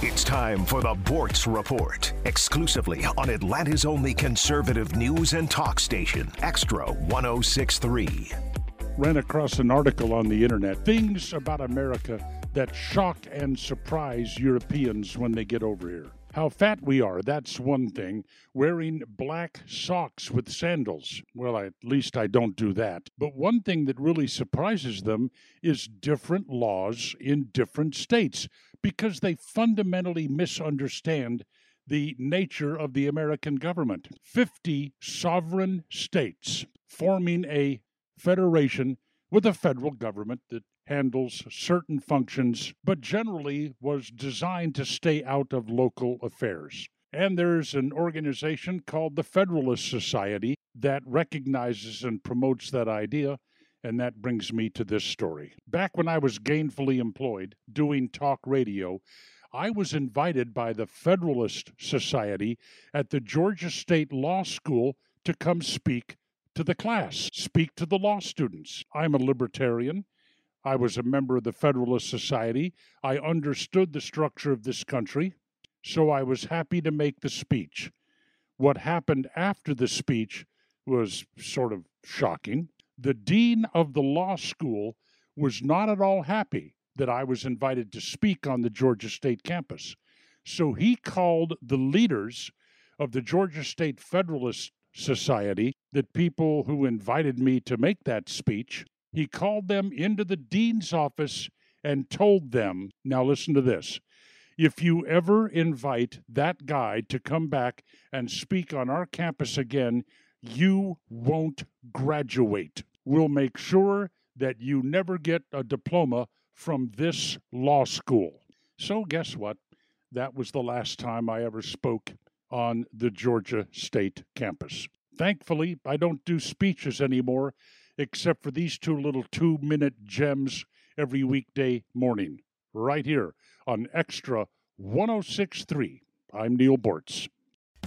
It's time for the Boortz Report, exclusively on Atlanta's only conservative news and talk station, Xtra 1063. Ran across an article on the internet things about America that shock and surprise Europeans when they get over here. How fat we are, that's one thing. Wearing black socks with sandals. Well, at least I don't do that. But one thing that really surprises them is different laws in different states because they fundamentally misunderstand the nature of the American government. 50 sovereign states forming a federation with a federal government that handles certain functions, but generally was designed to stay out of local affairs. And there's an organization called the Federalist Society that recognizes and promotes that idea. And that brings me to this story. Back when I was gainfully employed doing talk radio, I was invited by the Federalist Society at the Georgia State Law School to come speak to the class, speak to the law students. I'm a libertarian. I was a member of the Federalist Society. I understood the structure of this country, so I was happy to make the speech. What happened after the speech was sort of shocking. The dean of the law school was not at all happy that I was invited to speak on the Georgia State campus. So he called the leaders of the Georgia State Federalist Society, the people who invited me to make that speech, he called them into the dean's office and told them, now listen to this. If you ever invite that guy to come back and speak on our campus again, you won't graduate. We'll make sure that you never get a diploma from this law school. So, guess what? That was the last time I ever spoke on the Georgia State campus. Thankfully, I don't do speeches anymore except for these two little two minute gems every weekday morning, right here on Xtra 1063. I'm Neal Boortz.